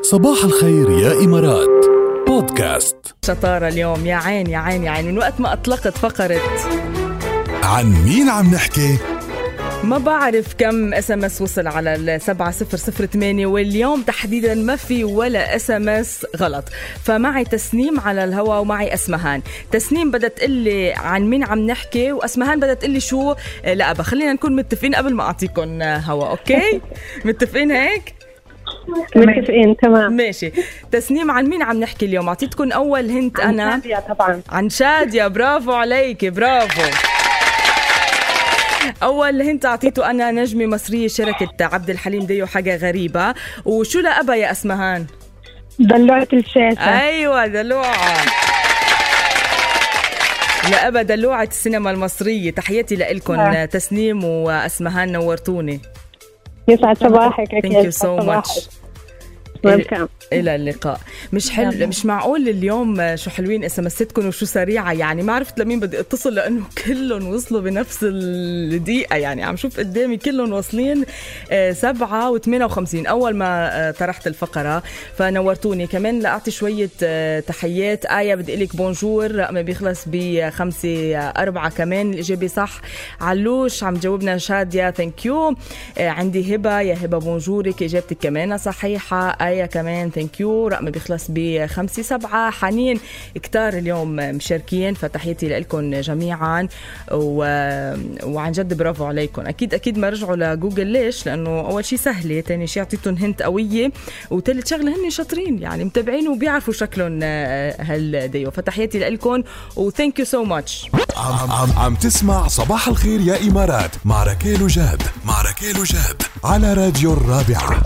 صباح الخير يا إمارات. بودكاست. شطارة اليوم. يا عين يا عين يا عين. من وقت ما أطلقت فقرة عن مين عم نحكي؟ ما بعرف كم SMS وصل على ال 7008 واليوم تحديدا ما في ولا SMS غلط. فمعي تسنيم على الهواء ومعي أسمهان. تسنيم بدها تقول لي عن مين عم نحكي وأسمهان بدها تقول لي شو؟ لا أبا خلينا نكون متفقين قبل ما اعطيكم هوا okay؟ متفقين هيك؟ متفقين تمام. ماشي. تسنيم عن مين عم نحكي اليوم؟ اعطيتكم أول هنت أنا. شادية طبعا. عن شادية. برافو عليك برافو. أول هنت أعطيته أنا نجمة مصرية شركة عبد الحليم ديو حاجة غريبة. وشو لأبا يا أسمهان؟ دلوعة الشاشة. أيوه دلوعة. لأبا دلوعة السينما المصرية. تحياتي لكم آه. تسنيم وأسمهان نورتوني. يسعد صباحك thank أكيد you so much Love it, إلى اللقاء. مش حل مش معقول اليوم شو حلوين SMS وشو سريعة. يعني ما عرفت لمين بدي اتصل لأنه كلهم وصلوا بنفس الدقيقة. يعني عم شوف قدامي كلهم واصلين آه، سبعة و58 أول ما آه، طرحت الفقرة فنورتوني. كمان لأعطي شوية آه، تحيات. آية بدي قلك bonjour. رقمي بيخلص بخمسة أربعة. كمان الإجابة صح. علوش عم جاوبنا شادية. thank you عندي هبة. يا هبة bonjour ك. إجابتك كمان صحيحة. آية كمان. thank you رقم بيخلص بخمسة سبعة. حنين كتار اليوم مشاركين فتحياتي لكم جميعا. و... وعن جد برافو عليكم أكيد أكيد ما رجعوا لجوجل. ليش؟ لأنه أول شيء سهلة ثاني شيء أعطيتهم hint قوية. وثالث شغلة هن شاطرين يعني متابعين وبيعرفوا شكلهم آه، هالديو. فتحياتي لكم و thank you so much عم, عم, عم تسمع صباح الخير يا إمارات مع ركيل وجاد. مع ركيل وجاد على راديو الرابعة.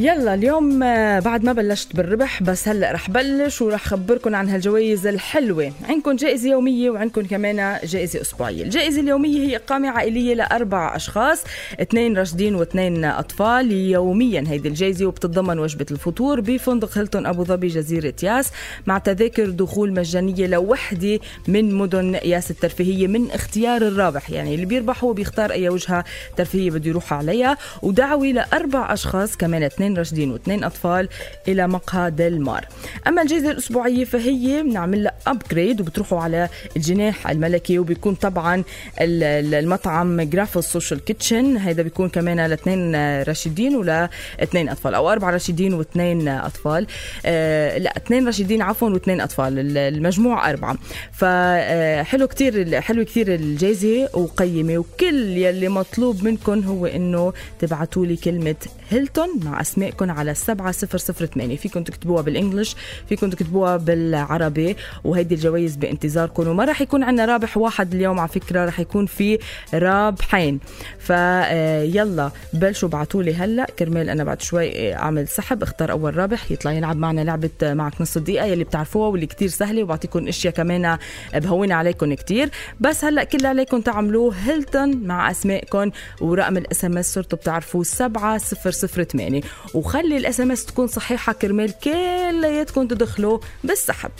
يلا اليوم آه، بعد ما بلشت بالربح بس هلأ رح بلش ورح خبركم عن هالجوائز الحلوة. عندكم جائزة يومية وعندكم كمان جائزة أسبوعية. الجائزة اليومية هي اقامه عائلية لأربع أشخاص اثنين راشدين واثنين أطفال. يوميا هيدي الجائزة وبتتضمن وجبة الفطور بفندق هيلتون أبو ظبي جزيرة ياس. مع تذاكر دخول مجانية لوحدة من مدن ياس الترفيهية من اختيار الرابح. يعني اللي بيربح هو بيختار أي وجهة ترفيهية بده يروح عليها. ودعوة لأربع أشخاص كمان اثنين راشدين واثنين أطفال إلى مقهى ديل مار أما الجائزة الأسبوعية فهي بنعمل لها upgrade وبتروحوا على الجناح الملكي وبيكون طبعا ال- ال- المطعم Graphos Social Kitchen هيدا بيكون كمان لاثنين راشدين ولاثنين أطفال أو أربع راشدين واثنين أطفال. آه لا اثنين راشدين عفوا واثنين أطفال. ال- المجموع أربعة. فحلو كتير حلو كتير الجائزة وقيمة. وكل يلي مطلوب منكم هو إنه تبعتوا لي كلمة هيلتون مع اسمائكم على 7008 فيكم تكتبوها بالإنجلش فيكم تكتبوها بالعربي وهيدي الجوائز بانتظاركم وما راح يكون عندنا رابح واحد اليوم على فكرة راح يكون في رابحين. فيلا بلشوا ابعتوا لي هلأ. كرمال أنا بعد شوي أعمل سحب. اختار أول رابح يطلع يلعب معنا لعبة معك نص دقيقه يلي بتعرفوها واللي كتير سهلة وبعطيكم أشياء كمان بهون عليكم كتير. بس هلأ كل عليكم تعملوه هيلتون مع اسمائكم ورقم ال SMS صرتوا بتعرفوه 7008 وخلي ال SMS تكون صحيحة كرمال كلياتكم تدخلوا بالسحب.